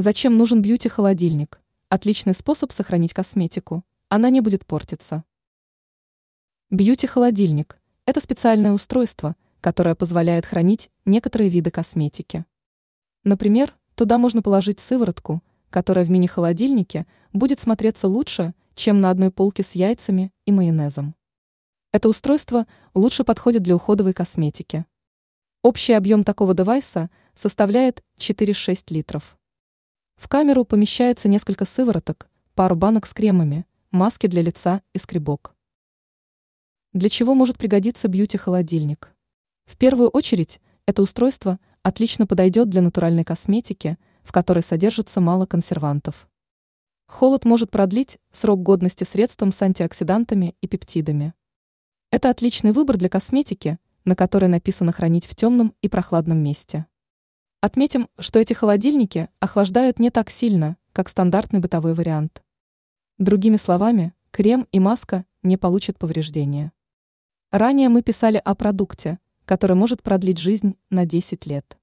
Зачем нужен бьюти-холодильник? Отличный способ сохранить косметику. Она не будет портиться. Бьюти-холодильник – это специальное устройство, которое позволяет хранить некоторые виды косметики. Например, туда можно положить сыворотку, которая в мини-холодильнике будет смотреться лучше, чем на одной полке с яйцами и майонезом. Это устройство лучше подходит для уходовой косметики. Общий объем такого девайса составляет 4-6 литров. В камеру помещается несколько сывороток, пару банок с кремами, маски для лица и скребок. Для чего может пригодиться бьюти-холодильник? В первую очередь, это устройство отлично подойдет для натуральной косметики, в которой содержится мало консервантов. Холод может продлить срок годности средством с антиоксидантами и пептидами. Это отличный выбор для косметики, на которой написано хранить в темном и прохладном месте. Отметим, что эти холодильники охлаждают не так сильно, как стандартный бытовой вариант. Другими словами, крем и маска не получат повреждения. Ранее мы писали о продукте, который может продлить жизнь на 10 лет.